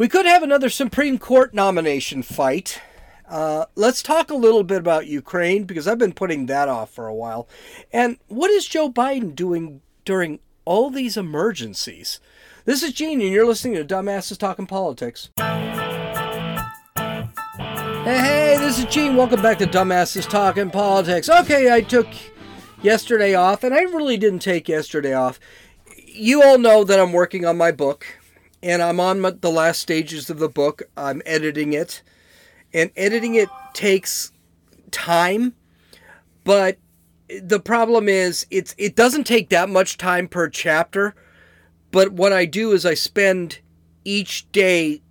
We could have another Supreme Court nomination fight. Uh, let's talk a little bit about Ukraine because I've been putting that off for a while. And what is Joe Biden doing during all these emergencies? This is Gene, and you're listening to Dumbasses Talking Politics. Hey, hey, this is Gene. Welcome back to Dumbasses Talking Politics. Okay, I took yesterday off, and I really didn't take yesterday off. You all know that I'm working on my book, and I'm on the last stages of the book. I'm editing it, and editing it takes time, but the problem is it's it doesn't take that much time per chapter. But what I do is I spend each day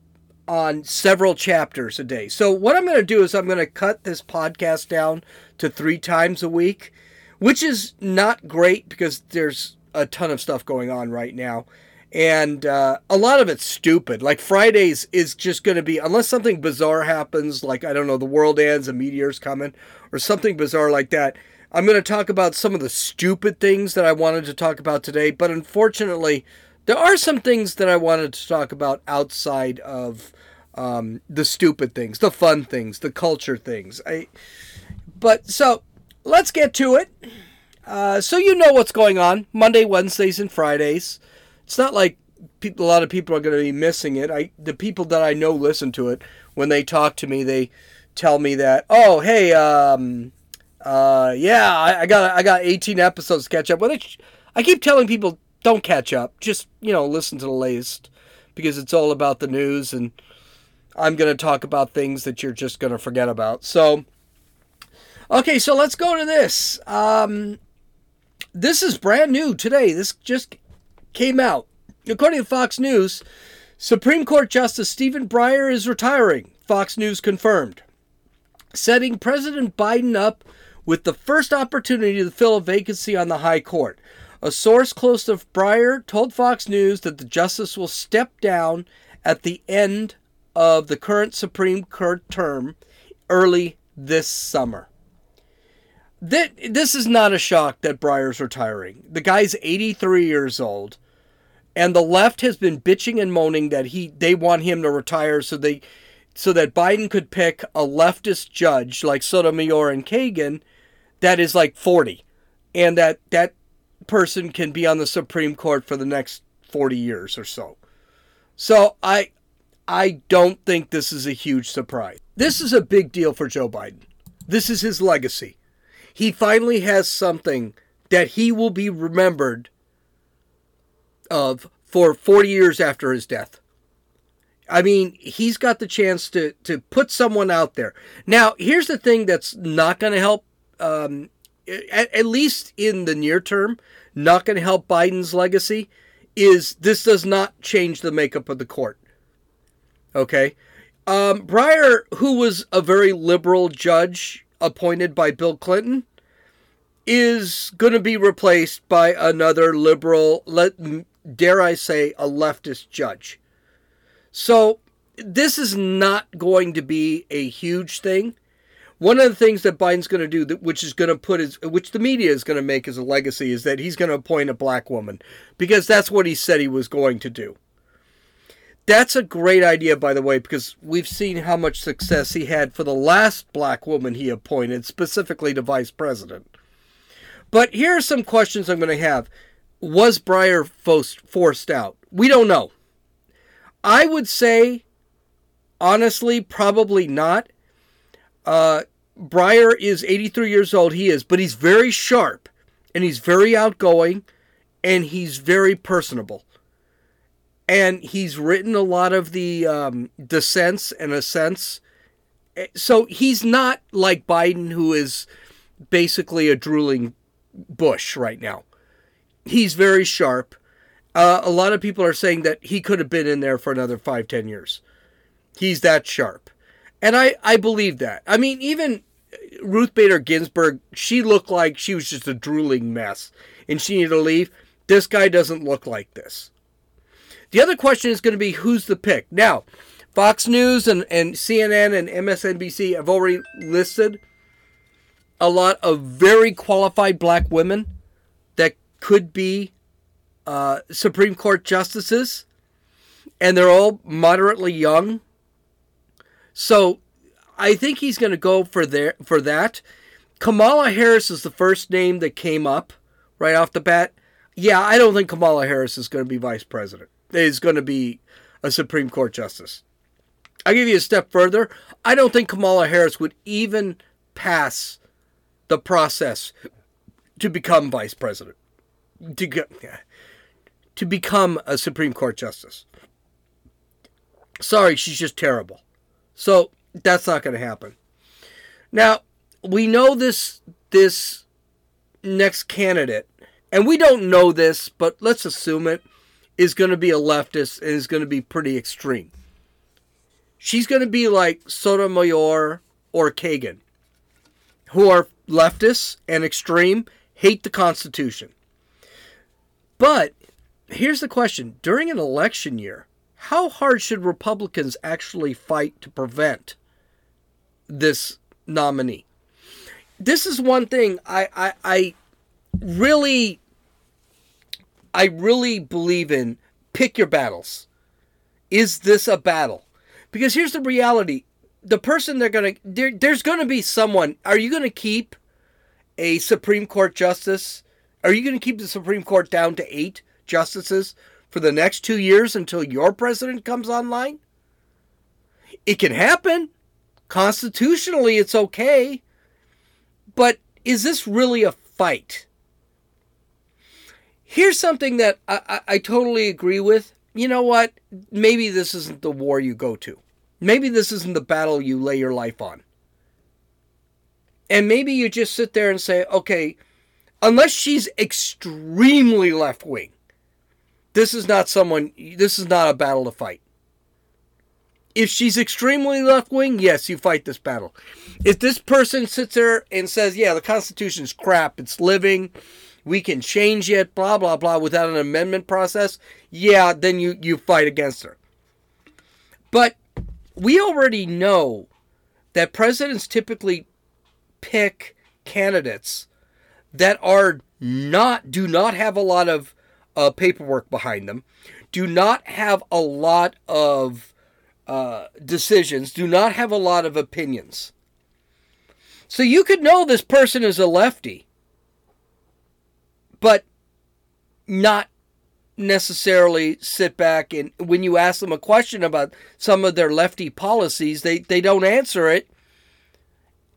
on several chapters a day. So what I'm going to do is I'm going to cut this podcast down to 3 times a week, which is not great because there's a ton of stuff going on right now. And uh, a lot of it's stupid. Like Fridays is just going to be, unless something bizarre happens, like, I don't know, the world ends, a meteor's coming, or something bizarre like that. I'm going to talk about some of the stupid things that I wanted to talk about today. But unfortunately, there are some things that I wanted to talk about outside of um, the stupid things, the fun things, the culture things. I, but so let's get to it. Uh, so you know what's going on Monday, Wednesdays, and Fridays. It's not like people, a lot of people are going to be missing it. I the people that I know listen to it. When they talk to me, they tell me that, oh, hey, um, uh, yeah, I, I, got I got 18 episodes to catch up with. I keep telling people don't catch up. Just you know, listen to the latest because it's all about the news and I'm going to talk about things that you're just going to forget about. So, okay, so let's go to this. Um, this is brand new today. This just came out. According to Fox News, Supreme Court Justice Stephen Breyer is retiring. Fox News confirmed, setting President Biden up with the first opportunity to fill a vacancy on the High Court. A source close to Breyer told Fox News that the justice will step down at the end of the current Supreme Court term early this summer. This is not a shock that Breyer's retiring. The guy's 83 years old, and the left has been bitching and moaning that he they want him to retire so they so that Biden could pick a leftist judge like Sotomayor and Kagan that is like 40 and that that person can be on the Supreme Court for the next 40 years or so. So I I don't think this is a huge surprise. This is a big deal for Joe Biden. This is his legacy. He finally has something that he will be remembered of for 40 years after his death. I mean, he's got the chance to to put someone out there. Now, here's the thing that's not going to help, um, at, at least in the near term, not going to help Biden's legacy. Is this does not change the makeup of the court? Okay. Um, Breyer, who was a very liberal judge appointed by Bill Clinton, is going to be replaced by another liberal, dare I say, a leftist judge. So this is not going to be a huge thing. One of the things that Biden's going to do, which is going to put his, which the media is going to make as a legacy, is that he's going to appoint a black woman because that's what he said he was going to do. That's a great idea, by the way, because we've seen how much success he had for the last black woman he appointed, specifically to vice president. But here are some questions I'm going to have. Was Breyer forced out? We don't know. I would say, honestly, probably not. Uh, Breyer is 83 years old. He is, but he's very sharp and he's very outgoing and he's very personable and he's written a lot of the um, dissents and ascents. Eh, so he's not like Biden, who is basically a drooling bush right now. He's very sharp. Uh, a lot of people are saying that he could have been in there for another five, ten years. He's that sharp. And I, I believe that. I mean, even Ruth Bader Ginsburg, she looked like she was just a drooling mess and she needed to leave. This guy doesn't look like this. The other question is going to be who's the pick. Now, Fox News and, and CNN and MSNBC have already listed a lot of very qualified black women could be uh, Supreme Court justices. and they're all moderately young. So I think he's going to go for there for that. Kamala Harris is the first name that came up right off the bat. Yeah, I don't think Kamala Harris is going to be vice president. Is going to be a Supreme Court justice. I'll give you a step further. I don't think Kamala Harris would even pass the process to become vice president, to, get, to become a Supreme Court justice. Sorry, she's just terrible. So that's not going to happen. Now, we know this this next candidate, and we don't know this, but let's assume it is going to be a leftist and is going to be pretty extreme. She's going to be like Sotomayor or Kagan, who are leftists and extreme, hate the Constitution. But here's the question during an election year, how hard should Republicans actually fight to prevent this nominee? This is one thing I, I, I really I really believe in pick your battles. Is this a battle? Because here's the reality. The person they're going to there, there's going to be someone. Are you going to keep a Supreme Court justice? Are you going to keep the Supreme Court down to 8 justices for the next 2 years until your president comes online? It can happen. Constitutionally it's okay. But is this really a fight? Here's something that I, I, I, totally agree with. You know what? Maybe this isn't the war you go to. Maybe this isn't the battle you lay your life on. And maybe you just sit there and say, okay, unless she's extremely left wing, this is not someone, this is not a battle to fight. If she's extremely left wing, yes, you fight this battle. If this person sits there and says, yeah, the Constitution's crap, it's living, we can change it, blah, blah, blah, without an amendment process, yeah, then you, you fight against her. But we already know that presidents typically pick candidates that are not, do not have a lot of uh, paperwork behind them, do not have a lot of uh, decisions, do not have a lot of opinions. So you could know this person is a lefty but not necessarily sit back and when you ask them a question about some of their lefty policies, they, they don't answer it.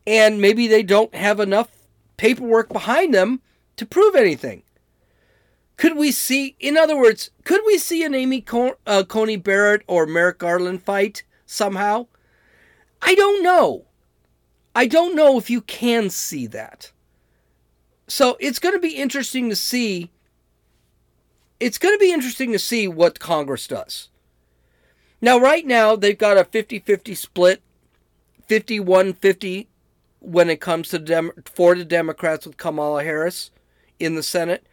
And maybe they don't have enough paperwork behind them to prove anything. Could we see, in other words, could we see an Amy Con- uh, Coney Barrett or Merrick Garland fight somehow? I don't know. I don't know if you can see that. So it's going to be interesting to see. It's going to be interesting to see what Congress does. Now, right now, they've got a 50 50 split, 51 50 when it comes to Dem- for the Democrats with Kamala Harris in the Senate.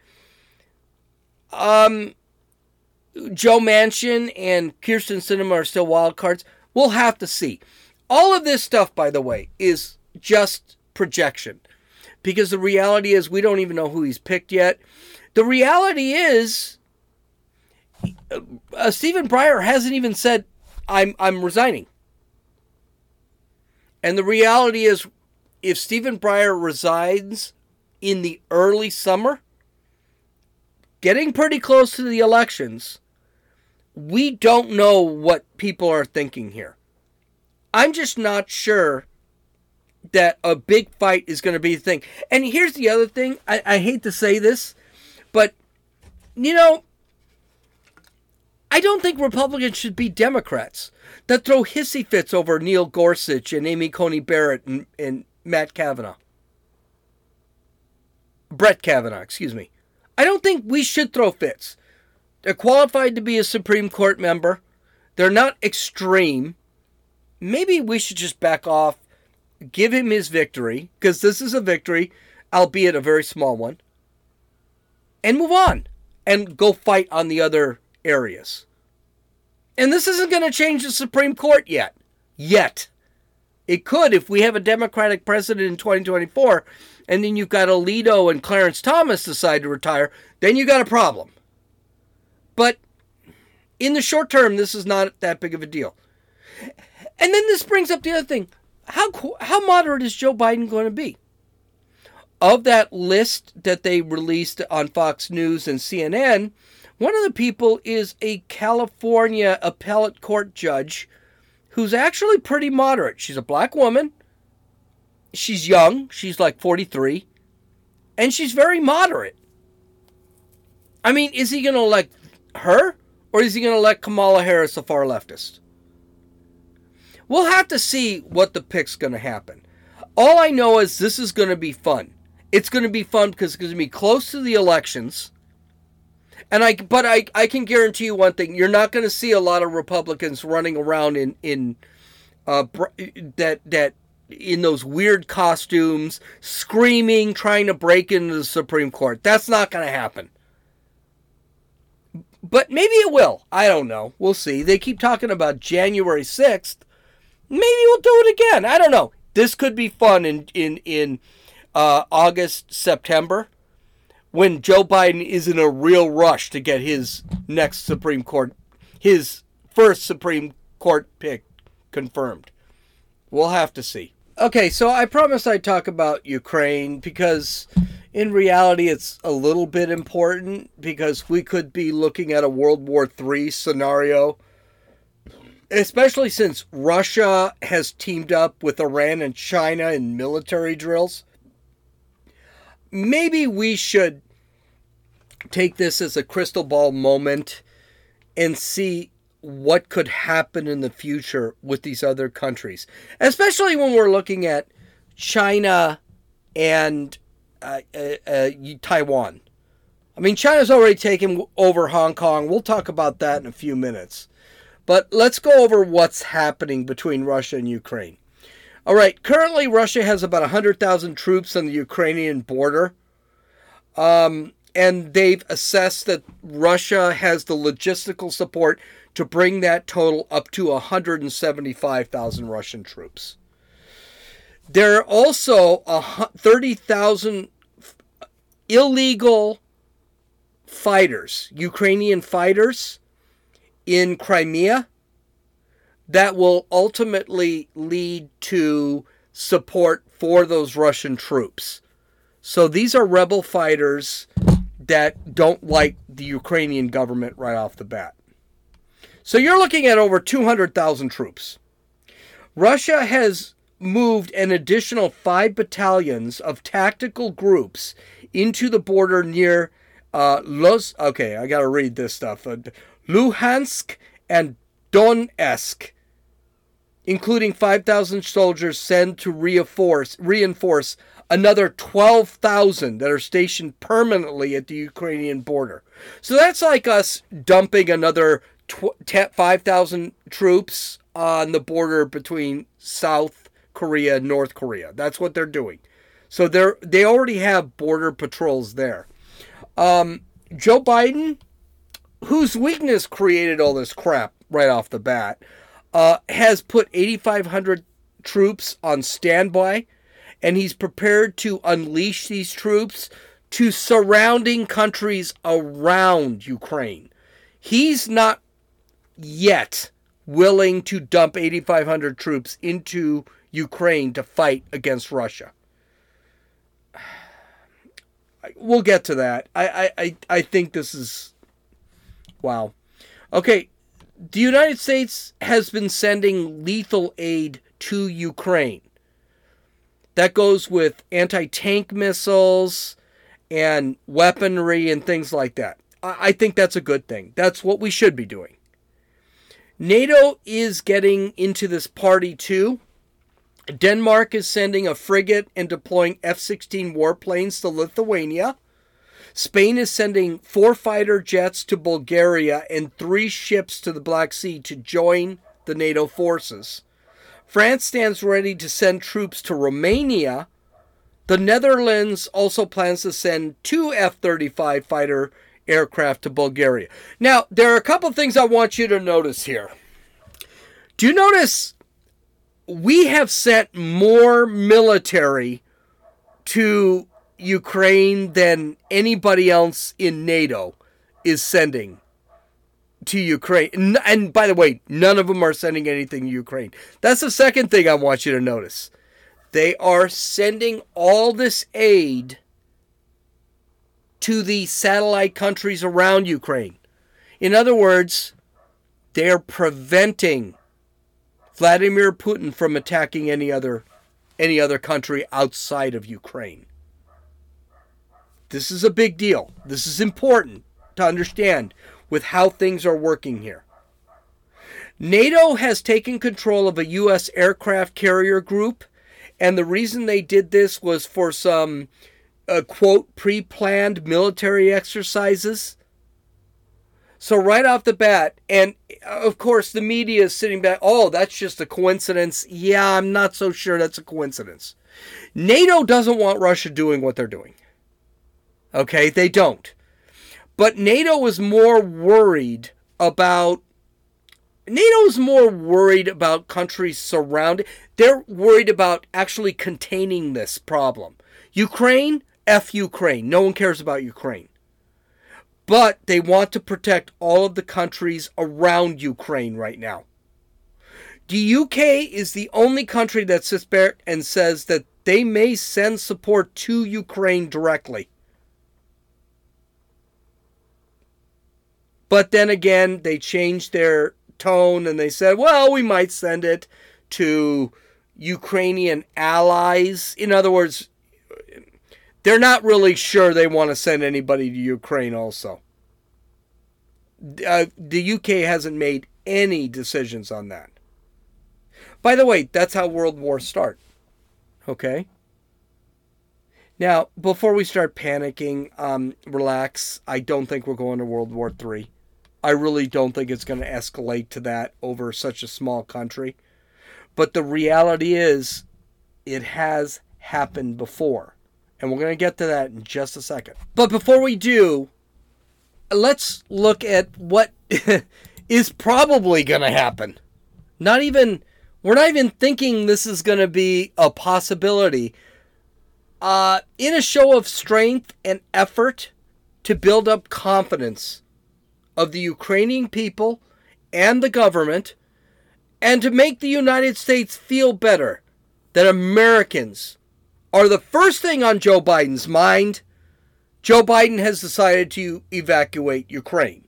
Um, Joe Manchin and Kyrsten Sinema are still wild cards. We'll have to see. All of this stuff, by the way, is just projection because the reality is we don't even know who he's picked yet. The reality is uh, Stephen Breyer hasn't even said I'm I'm resigning. And the reality is if Stephen Breyer resigns in the early summer, getting pretty close to the elections, we don't know what people are thinking here. I'm just not sure that a big fight is going to be the thing. And here's the other thing. I, I hate to say this, but, you know, I don't think Republicans should be Democrats that throw hissy fits over Neil Gorsuch and Amy Coney Barrett and, and Matt Kavanaugh. Brett Kavanaugh, excuse me. I don't think we should throw fits. They're qualified to be a Supreme Court member. They're not extreme. Maybe we should just back off give him his victory, because this is a victory, albeit a very small one, and move on and go fight on the other areas. And this isn't going to change the Supreme Court yet. Yet. It could if we have a Democratic president in 2024 and then you've got Alito and Clarence Thomas decide to retire, then you've got a problem. But In the short term, this is not that big of a deal. And then this brings up the other thing. How how moderate is Joe Biden going to be? Of that list that they released on Fox News and CNN, one of the people is a California appellate court judge who's actually pretty moderate. She's a black woman. She's young. She's like 43. And she's very moderate. I mean, is he going to elect her or is he going to elect Kamala Harris, the far leftist? We'll have to see what the pick's going to happen. All I know is this is going to be fun. It's going to be fun because it's going to be close to the elections. And I, but I, I can guarantee you one thing: you're not going to see a lot of Republicans running around in in uh, that that in those weird costumes, screaming, trying to break into the Supreme Court. That's not going to happen. But maybe it will. I don't know. We'll see. They keep talking about January sixth. Maybe we'll do it again. I don't know. This could be fun in in in uh, August, September when Joe Biden is in a real rush to get his next Supreme Court, his first Supreme Court pick confirmed. We'll have to see. Okay, so I promised I'd talk about Ukraine because in reality it's a little bit important because we could be looking at a World War III scenario. Especially since Russia has teamed up with Iran and China in military drills maybe we should take this as a crystal ball moment and see what could happen in the future with these other countries, especially when we're looking at China and uh, uh, uh, Taiwan. I mean, China's already taken over Hong Kong. We'll talk about that in a few minutes. But let's go over what's happening between Russia and Ukraine. All right, currently Russia has about 100,000 troops on the Ukrainian border. Um, and they've assessed that Russia has the logistical support to bring that total up to 175,000 Russian troops. There are also 30,000 illegal fighters, Ukrainian fighters in Crimea that will ultimately lead to support for those Russian troops. So these are rebel fighters that don't like the Ukrainian government right off the bat. So you're looking at over 200,000 troops. Russia has moved an additional five battalions of tactical groups into the border near uh, Los. Okay, I got to read this stuff. Uh, Luhansk and Donetsk including 5,000 soldiers sent to reinforce, reinforce another 12,000 that are stationed permanently at the Ukrainian border. So that's like us dumping another 5,000 troops on the border between South Korea and North Korea. That's what they're doing. So they're they already have border patrols there. Um, Joe Biden, whose weakness created all this crap right off the bat, uh, has put 8,500 troops on standby, and he's prepared to unleash these troops to surrounding countries around Ukraine. He's not yet willing to dump 8,500 troops into Ukraine to fight against Russia. We'll get to that. I, I, I think this is. Wow. Okay, the United States has been sending lethal aid to Ukraine. That goes with anti tank missiles and weaponry and things like that. I think that's a good thing. That's what we should be doing. NATO is getting into this party too. Denmark is sending a frigate and deploying F 16 warplanes to Lithuania. Spain is sending four fighter jets to Bulgaria and three ships to the Black Sea to join the NATO forces. France stands ready to send troops to Romania. The Netherlands also plans to send two F 35 fighter aircraft to Bulgaria. Now, there are a couple things I want you to notice here. Do you notice we have sent more military to Ukraine than anybody else in NATO is sending to Ukraine. And by the way, none of them are sending anything to Ukraine. That's the second thing I want you to notice. They are sending all this aid to the satellite countries around Ukraine. In other words, they're preventing Vladimir Putin from attacking any other any other country outside of Ukraine. This is a big deal. This is important to understand with how things are working here. NATO has taken control of a U.S. aircraft carrier group, and the reason they did this was for some, uh, quote, pre planned military exercises. So, right off the bat, and uh, of course, the media is sitting back, oh, that's just a coincidence. Yeah, I'm not so sure that's a coincidence. NATO doesn't want Russia doing what they're doing. Okay, they don't. But NATO is more worried about NATO is more worried about countries surrounding. They're worried about actually containing this problem. Ukraine, F Ukraine. No one cares about Ukraine. But they want to protect all of the countries around Ukraine right now. The UK is the only country that sits and says that they may send support to Ukraine directly. But then again, they changed their tone and they said, well, we might send it to Ukrainian allies. In other words, they're not really sure they want to send anybody to Ukraine, also. Uh, the UK hasn't made any decisions on that. By the way, that's how world wars start. Okay? Now, before we start panicking, um, relax. I don't think we're going to World War III. I really don't think it's going to escalate to that over such a small country. But the reality is, it has happened before. And we're going to get to that in just a second. But before we do, let's look at what is probably going to happen. Not even, we're not even thinking this is going to be a possibility. Uh, in a show of strength and effort to build up confidence of the Ukrainian people and the government, and to make the United States feel better that Americans are the first thing on Joe Biden's mind, Joe Biden has decided to evacuate Ukraine.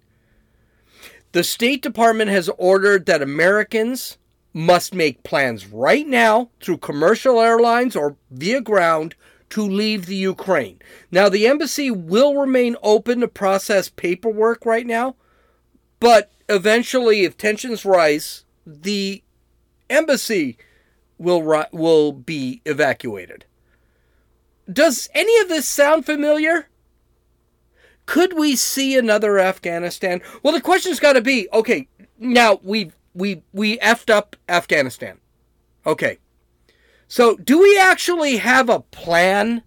The State Department has ordered that Americans must make plans right now through commercial airlines or via ground to leave the Ukraine. Now, the embassy will remain open to process paperwork right now, but eventually, if tensions rise, the embassy will will be evacuated. Does any of this sound familiar? Could we see another Afghanistan? Well, the question's got to be okay. Now we we we effed up Afghanistan. Okay, so, do we actually have a plan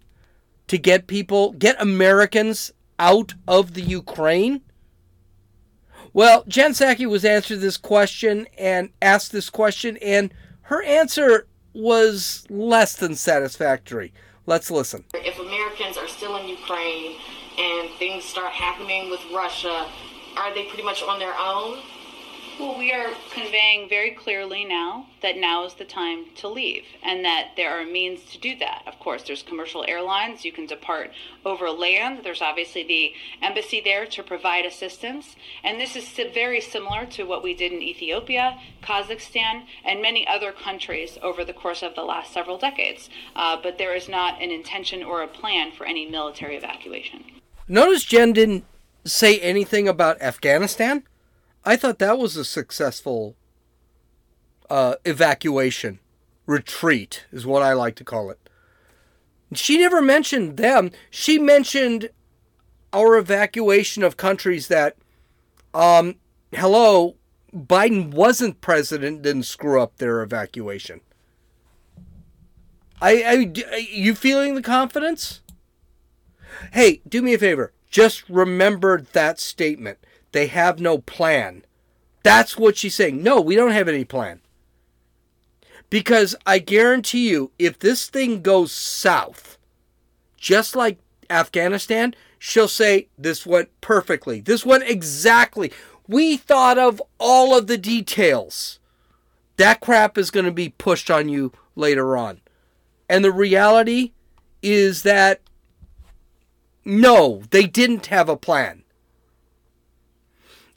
to get people, get Americans out of the Ukraine? Well, Jen Psaki was answered this question and asked this question, and her answer was less than satisfactory. Let's listen. If Americans are still in Ukraine and things start happening with Russia, are they pretty much on their own? Well, we are conveying very clearly now that now is the time to leave and that there are means to do that. Of course, there's commercial airlines, you can depart over land. There's obviously the embassy there to provide assistance. And this is very similar to what we did in Ethiopia, Kazakhstan, and many other countries over the course of the last several decades. Uh, but there is not an intention or a plan for any military evacuation. Notice Jen didn't say anything about Afghanistan. I thought that was a successful uh, evacuation retreat, is what I like to call it. She never mentioned them. She mentioned our evacuation of countries that, um, hello, Biden wasn't president, didn't screw up their evacuation. I, I, you feeling the confidence? Hey, do me a favor. Just remember that statement. They have no plan. That's what she's saying. No, we don't have any plan. Because I guarantee you, if this thing goes south, just like Afghanistan, she'll say, This went perfectly. This went exactly. We thought of all of the details. That crap is going to be pushed on you later on. And the reality is that no, they didn't have a plan.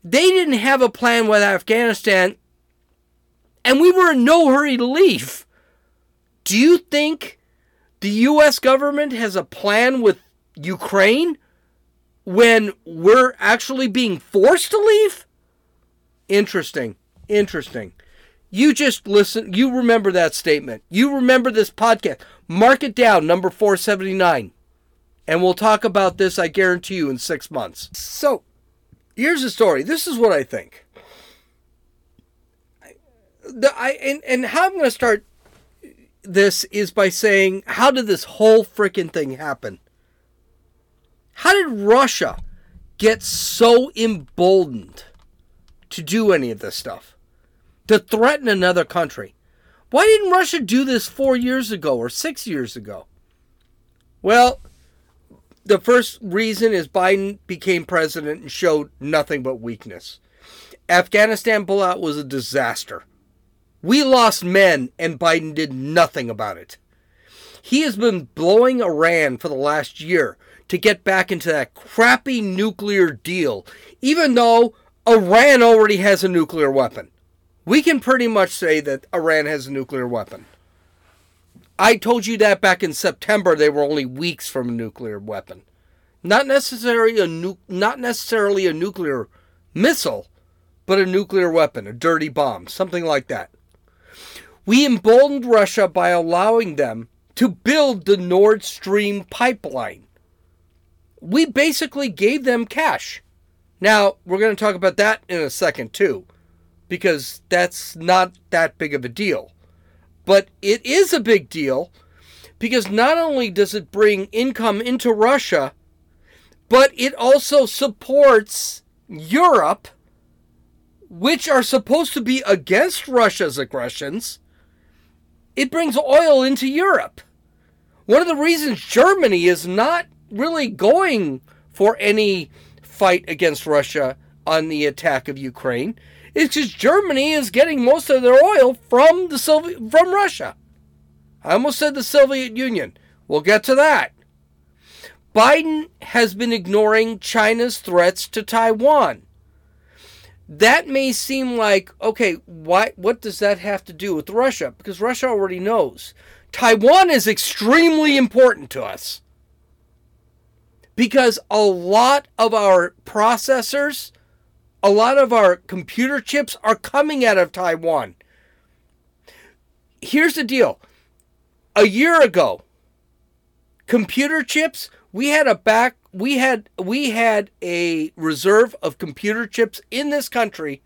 They didn't have a plan with Afghanistan, and we were in no hurry to leave. Do you think the U.S. government has a plan with Ukraine when we're actually being forced to leave? Interesting. Interesting. You just listen, you remember that statement. You remember this podcast. Mark it down, number 479. And we'll talk about this, I guarantee you, in six months. So, here's the story. This is what I think. The, I, and, and how I'm going to start this is by saying, how did this whole freaking thing happen? How did Russia get so emboldened to do any of this stuff? To threaten another country? Why didn't Russia do this four years ago or six years ago? Well, the first reason is Biden became president and showed nothing but weakness. Afghanistan pullout was a disaster. We lost men, and Biden did nothing about it. He has been blowing Iran for the last year to get back into that crappy nuclear deal, even though Iran already has a nuclear weapon. We can pretty much say that Iran has a nuclear weapon. I told you that back in September they were only weeks from a nuclear weapon. Not necessarily a nu- not necessarily a nuclear missile, but a nuclear weapon, a dirty bomb, something like that. We emboldened Russia by allowing them to build the Nord Stream pipeline. We basically gave them cash. Now, we're going to talk about that in a second, too, because that's not that big of a deal. But it is a big deal because not only does it bring income into Russia, but it also supports Europe, which are supposed to be against Russia's aggressions it brings oil into Europe. One of the reasons Germany is not really going for any fight against Russia on the attack of Ukraine is because Germany is getting most of their oil from the Soviet, from Russia. I almost said the Soviet Union. We'll get to that. Biden has been ignoring China's threats to Taiwan that may seem like okay why what does that have to do with russia because russia already knows taiwan is extremely important to us because a lot of our processors a lot of our computer chips are coming out of taiwan here's the deal a year ago computer chips we had a back we had we had a reserve of computer chips in this country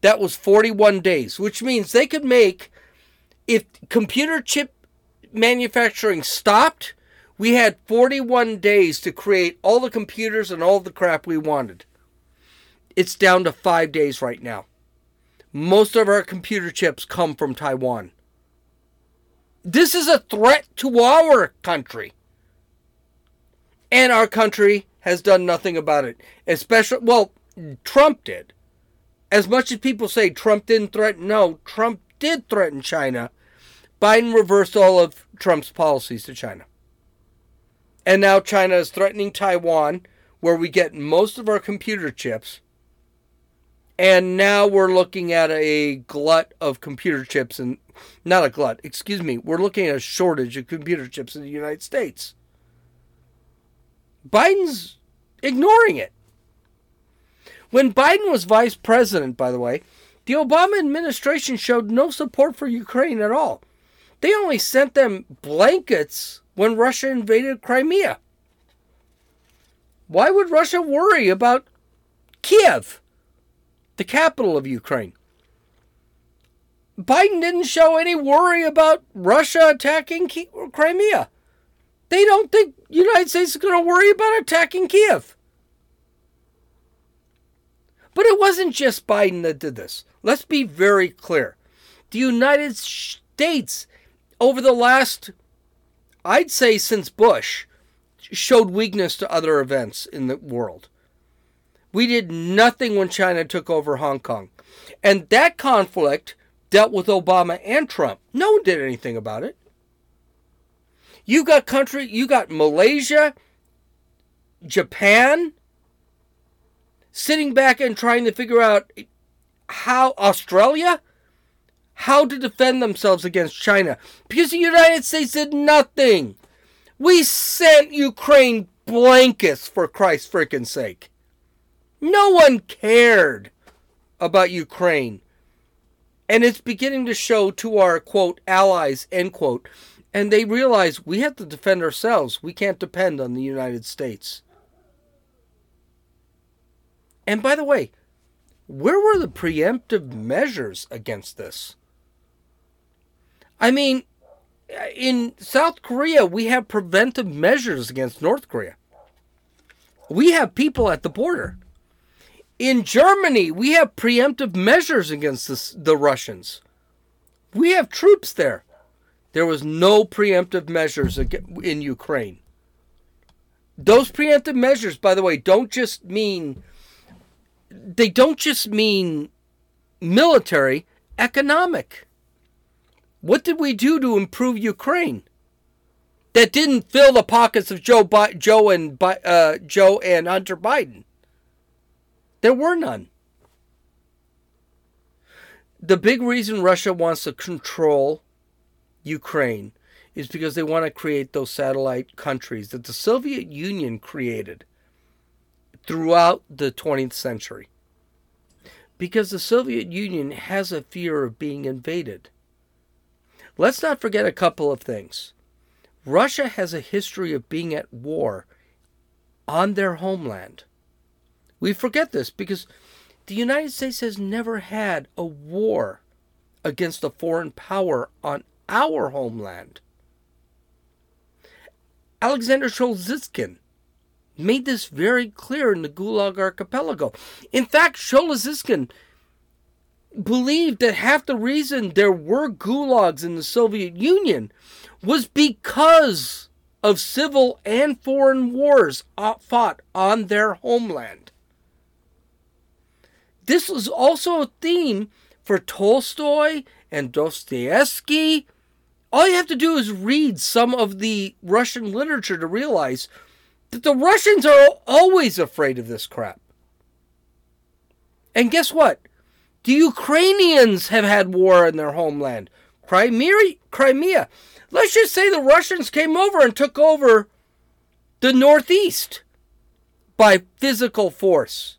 that was 41 days, which means they could make if computer chip manufacturing stopped, we had 41 days to create all the computers and all the crap we wanted. It's down to 5 days right now. Most of our computer chips come from Taiwan. This is a threat to our country. And our country has done nothing about it. Especially, well, Trump did. As much as people say Trump didn't threaten, no, Trump did threaten China. Biden reversed all of Trump's policies to China. And now China is threatening Taiwan, where we get most of our computer chips. And now we're looking at a glut of computer chips, and not a glut, excuse me, we're looking at a shortage of computer chips in the United States. Biden's ignoring it. When Biden was vice president, by the way, the Obama administration showed no support for Ukraine at all. They only sent them blankets when Russia invaded Crimea. Why would Russia worry about Kiev, the capital of Ukraine? Biden didn't show any worry about Russia attacking Crimea. They don't think the United States is going to worry about attacking Kiev. But it wasn't just Biden that did this. Let's be very clear. The United States, over the last, I'd say since Bush, showed weakness to other events in the world. We did nothing when China took over Hong Kong. And that conflict dealt with Obama and Trump. No one did anything about it. You got country, you got Malaysia, Japan sitting back and trying to figure out how Australia how to defend themselves against China because the United States did nothing. We sent Ukraine blankets for Christ's freaking sake. No one cared about Ukraine. And it's beginning to show to our quote allies, end quote. And they realize we have to defend ourselves. We can't depend on the United States. And by the way, where were the preemptive measures against this? I mean, in South Korea, we have preventive measures against North Korea. We have people at the border. In Germany, we have preemptive measures against this, the Russians. We have troops there. There was no preemptive measures in Ukraine. Those preemptive measures, by the way, don't just mean they don't just mean military, economic. What did we do to improve Ukraine? That didn't fill the pockets of Joe, Bi- Joe and uh, Joe and Hunter Biden. There were none. The big reason Russia wants to control Ukraine is because they want to create those satellite countries that the Soviet Union created throughout the 20th century. Because the Soviet Union has a fear of being invaded. Let's not forget a couple of things. Russia has a history of being at war on their homeland. We forget this because the United States has never had a war against a foreign power on our homeland. Alexander Solzhenitsyn made this very clear in the Gulag Archipelago. In fact, Solzhenitsyn believed that half the reason there were gulags in the Soviet Union was because of civil and foreign wars fought on their homeland. This was also a theme for Tolstoy and Dostoevsky. All you have to do is read some of the Russian literature to realize that the Russians are always afraid of this crap. And guess what? The Ukrainians have had war in their homeland. Crimea, Crimea. Let's just say the Russians came over and took over the Northeast by physical force.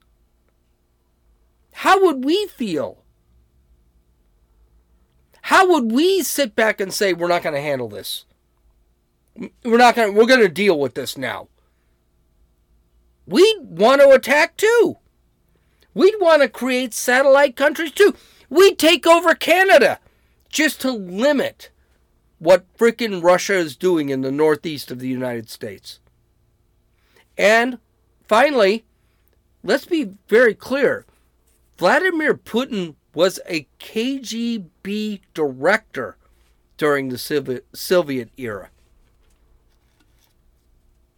How would we feel? How would we sit back and say we're not going to handle this? We're not going to we're going to deal with this now. We'd want to attack too. We'd want to create satellite countries too. We'd take over Canada just to limit what frickin' Russia is doing in the northeast of the United States. And finally, let's be very clear Vladimir Putin was a KGB director during the Soviet, era.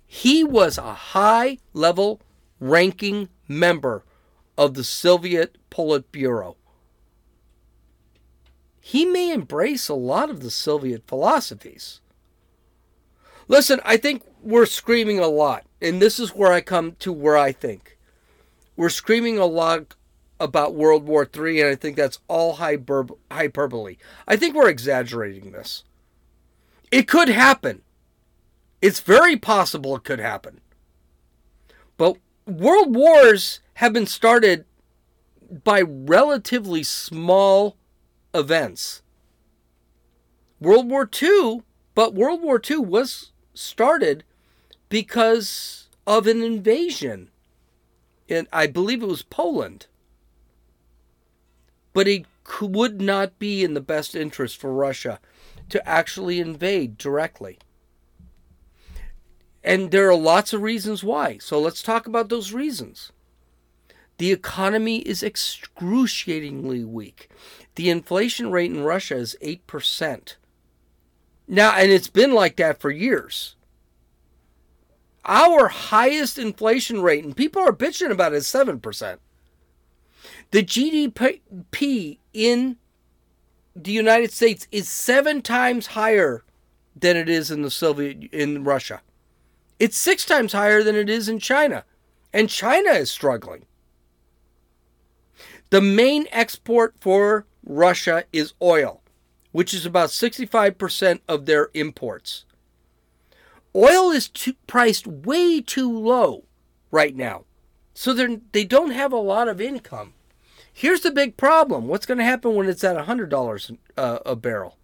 He was a high level ranking member of the Soviet Politburo. He may embrace a lot of the Soviet philosophies. Listen, I think we're screaming a lot, and this is where I come to where I think. We're screaming a lot about World War III, and I think that's all hyper- hyperbole. I think we're exaggerating this. It could happen. It's very possible it could happen. But world wars have been started by relatively small events. World War II, but World War II was started because of an invasion. And I believe it was Poland. But it would not be in the best interest for Russia to actually invade directly. And there are lots of reasons why. So let's talk about those reasons. The economy is excruciatingly weak. The inflation rate in Russia is 8%. Now, and it's been like that for years. our highest inflation rate, and people are bitching about it, is 7%. The GDP in the United States is seven times higher than it is in the Soviet in Russia. It's six times higher than it is in China. And China is struggling. The main export for Russia is oil, which is about 65% of their imports. Oil is too, priced way too low right now. So they they don't have a lot of income. Here's the big problem. What's going to happen when it's at $100 uh, a barrel?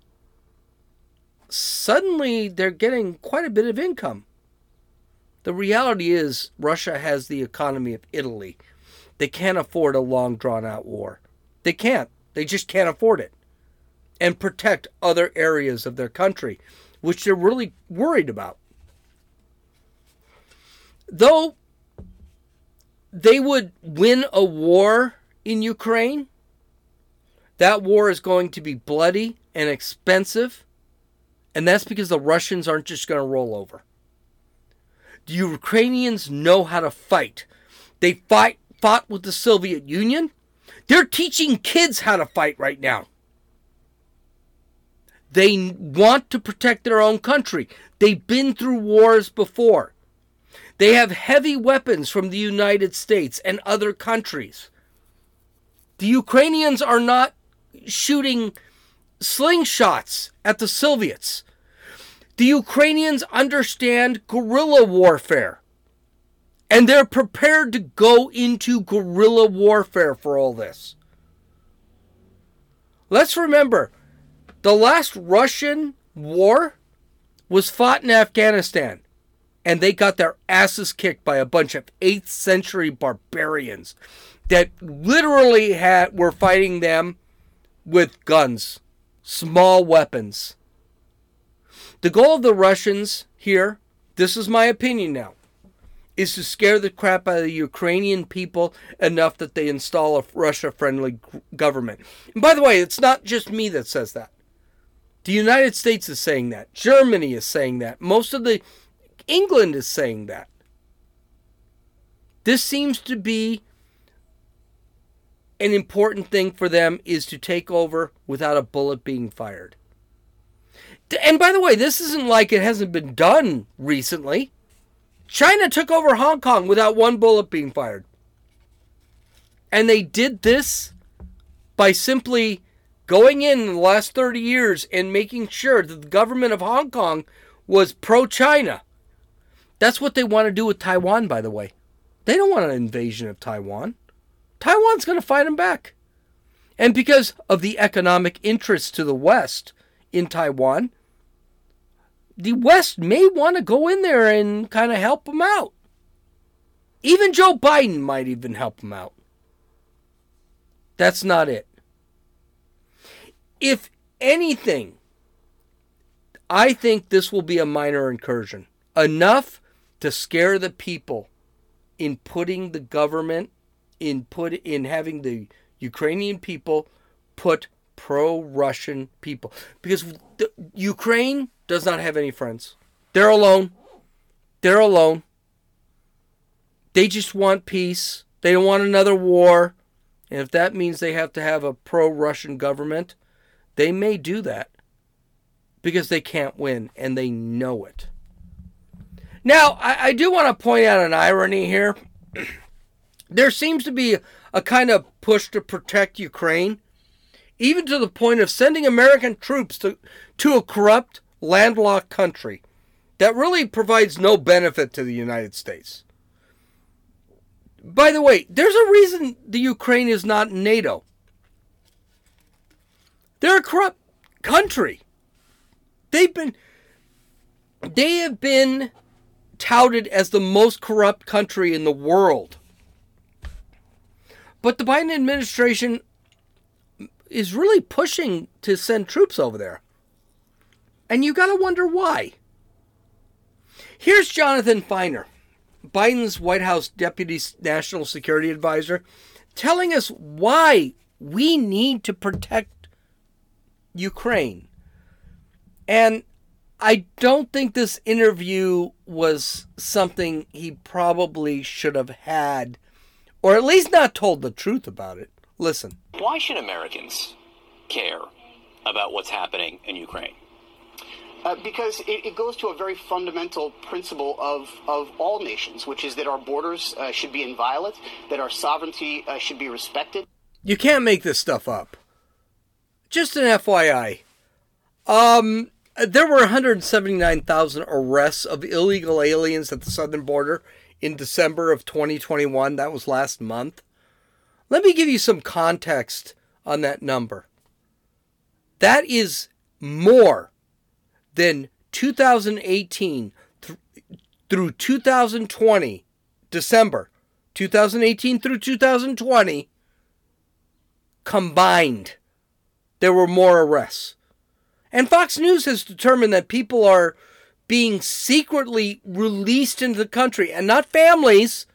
Suddenly they're getting quite a bit of income. The reality is Russia has the economy of Italy. They can't afford a long drawn out war. They can't. They just can't afford it. And protect other areas of their country, which they're really worried about. Though they would win a war in Ukraine, that war is going to be bloody and expensive. And that's because the Russians aren't just going to roll over. The Ukrainians know how to fight. They fight fought with the Soviet Union. They're teaching kids how to fight right now. They want to protect their own country. They've been through wars before. They have heavy weapons from the United States and other countries. The Ukrainians are not shooting slingshots at the Soviets. The Ukrainians understand guerrilla warfare. And they're prepared to go into guerrilla warfare for all this. Let's remember the last Russian war was fought in Afghanistan and they got their asses kicked by a bunch of 8th century barbarians that literally had were fighting them with guns, small weapons. The goal of the Russians here, this is my opinion now, is to scare the crap out of the Ukrainian people enough that they install a Russia friendly government. And by the way, it's not just me that says that. The United States is saying that. Germany is saying that. Most of the England is saying that. This seems to be an important thing for them is to take over without a bullet being fired. And by the way, this isn't like it hasn't been done recently. China took over Hong Kong without one bullet being fired. And they did this by simply going in, in the last 30 years and making sure that the government of Hong Kong was pro China. That's what they want to do with Taiwan, by the way. They don't want an invasion of Taiwan. Taiwan's going to fight them back. And because of the economic interests to the West in Taiwan, the West may want to go in there and kind of help them out. Even Joe Biden might even help them out. That's not it. If anything, I think this will be a minor incursion. Enough to scare the people in putting the government in put in having the Ukrainian people put pro-Russian people because the, Ukraine does not have any friends. They're alone. They're alone. They just want peace. They don't want another war. And if that means they have to have a pro-Russian government, they may do that because they can't win and they know it. Now, I, I do want to point out an irony here. there seems to be a kind of push to protect Ukraine, even to the point of sending American troops to, to a corrupt, landlocked country that really provides no benefit to the United States. By the way, there's a reason the Ukraine is not NATO. They're a corrupt country. They've been they have been touted as the most corrupt country in the world. But the Biden administration is really pushing to send troops over there. And you got to wonder why. Here's Jonathan Finer, Biden's White House Deputy National Security Advisor, telling us why we need to protect Ukraine. And I don't think this interview was something he probably should have had, or at least not told the truth about it. Listen. Why should Americans care about what's happening in Ukraine? Uh, because it, it, goes to a very fundamental principle of, of all nations, which is that our borders uh, should be inviolate, that our sovereignty uh, should be respected. You can't make this stuff up. Just an FYI. Um, there were 179,000 arrests of illegal aliens at the southern border in December of 2021. That was last month. Let me give you some context on that number. That is more than 2018 th- through 2020, December 2018 through 2020 combined. There were more arrests. And Fox News has determined that people are being secretly released into the country, and not families,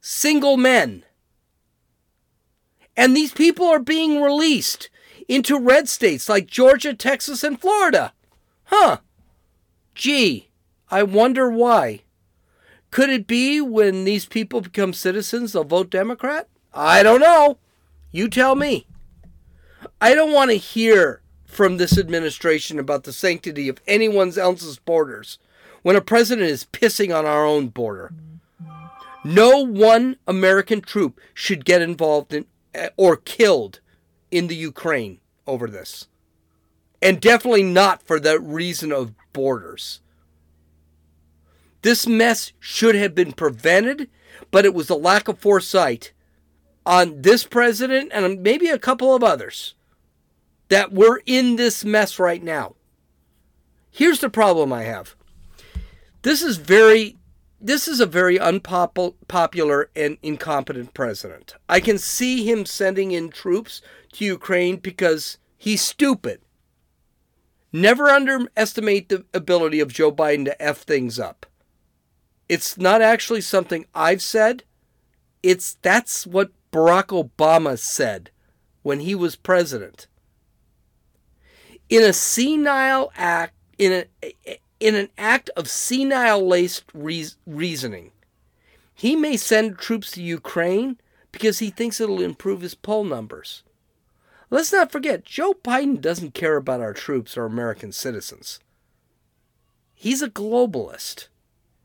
single men. And these people are being released into red states like Georgia, Texas, and Florida. Huh. Gee, I wonder why. Could it be when these people become citizens, they'll vote Democrat? I don't know. You tell me. I don't want to hear from this administration about the sanctity of anyone else's borders when a president is pissing on our own border. No one American troop should get involved in eh, or killed in the Ukraine over this. And definitely not for the reason of borders. This mess should have been prevented, but it was a lack of foresight on this president and maybe a couple of others that we're in this mess right now. Here's the problem I have. This is very this is a very unpopular and incompetent president. I can see him sending in troops to Ukraine because he's stupid. Never underestimate the ability of Joe Biden to F things up. It's not actually something I've said. It's that's what Barack Obama said when he was president in a senile act, in, a, in an act of senile laced reasoning. He may send troops to Ukraine because he thinks it'll improve his poll numbers. Let's not forget, Joe Biden doesn't care about our troops or American citizens. He's a globalist.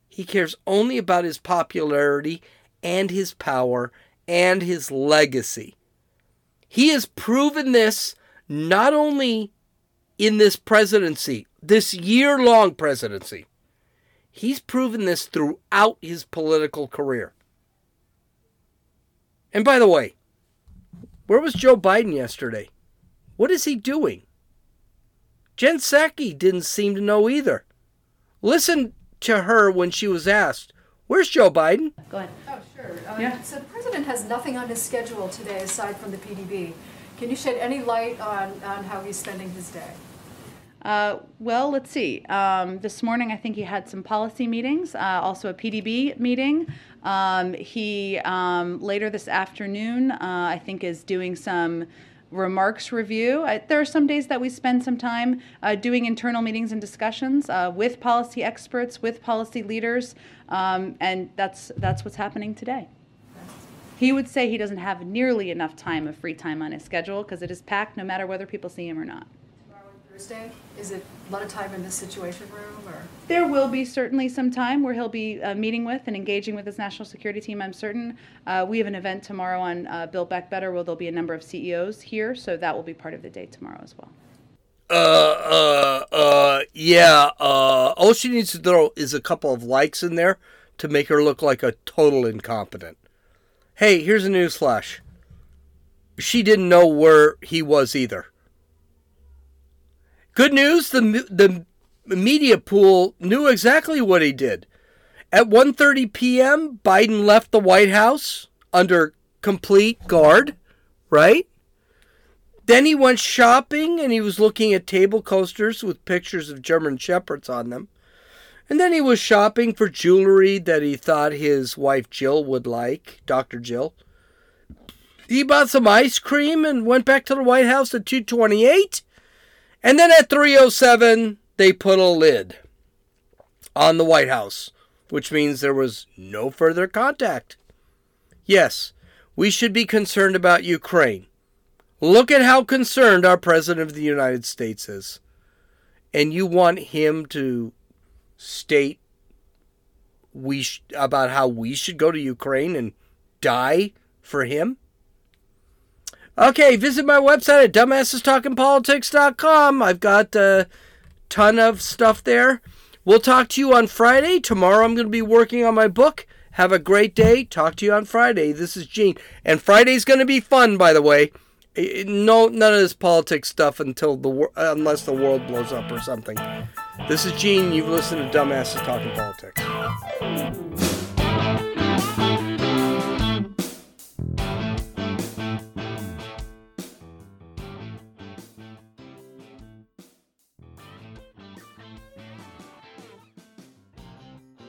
He cares only about his popularity and his power and his legacy. He has proven this not only in this presidency, this year long presidency. He's proven this throughout his political career. And by the way, where was Joe Biden yesterday? What is he doing? Jen Psaki didn't seem to know either. Listen to her when she was asked, Where's Joe Biden? Go ahead. Oh, sure. Uh, yeah. So the president has nothing on his schedule today aside from the PDB. Can you shed any light on, on how he's spending his day? Uh, well, let's see. Um, this morning, I think he had some policy meetings, uh, also a PDB meeting. Um, he um, later this afternoon, uh, I think, is doing some remarks review. I, there are some days that we spend some time uh, doing internal meetings and discussions uh, with policy experts, with policy leaders, um, and that's that's what's happening today. He would say he doesn't have nearly enough time of free time on his schedule because it is packed no matter whether people see him or not. Thursday? Is it a lot of time in the Situation Room, or? There will be certainly some time where he'll be uh, meeting with and engaging with his national security team, I'm certain. Uh, we have an event tomorrow on uh, Build Back Better where there'll be a number of CEOs here, so that will be part of the day tomorrow as well. Uh, uh, uh, yeah, uh, all she needs to throw is a couple of likes in there to make her look like a total incompetent. Hey, here's a news flash. She didn't know where he was either. Good news, the the media pool knew exactly what he did. At 1:30 p.m., Biden left the White House under complete guard, right? Then he went shopping and he was looking at table coasters with pictures of German shepherds on them. And then he was shopping for jewelry that he thought his wife Jill would like, Dr. Jill. He bought some ice cream and went back to the White House at 228 and then at 307, they put a lid on the White House, which means there was no further contact. Yes, we should be concerned about Ukraine. Look at how concerned our President of the United States is. And you want him to state we sh- about how we should go to Ukraine and die for him? Okay, visit my website at dumbassestalkingpolitics.com. I've got a ton of stuff there. We'll talk to you on Friday. Tomorrow I'm going to be working on my book. Have a great day. Talk to you on Friday. This is Gene. And Friday's going to be fun, by the way. No, none of this politics stuff until the unless the world blows up or something. This is Gene. You've listened to Dumbasses Talking Politics.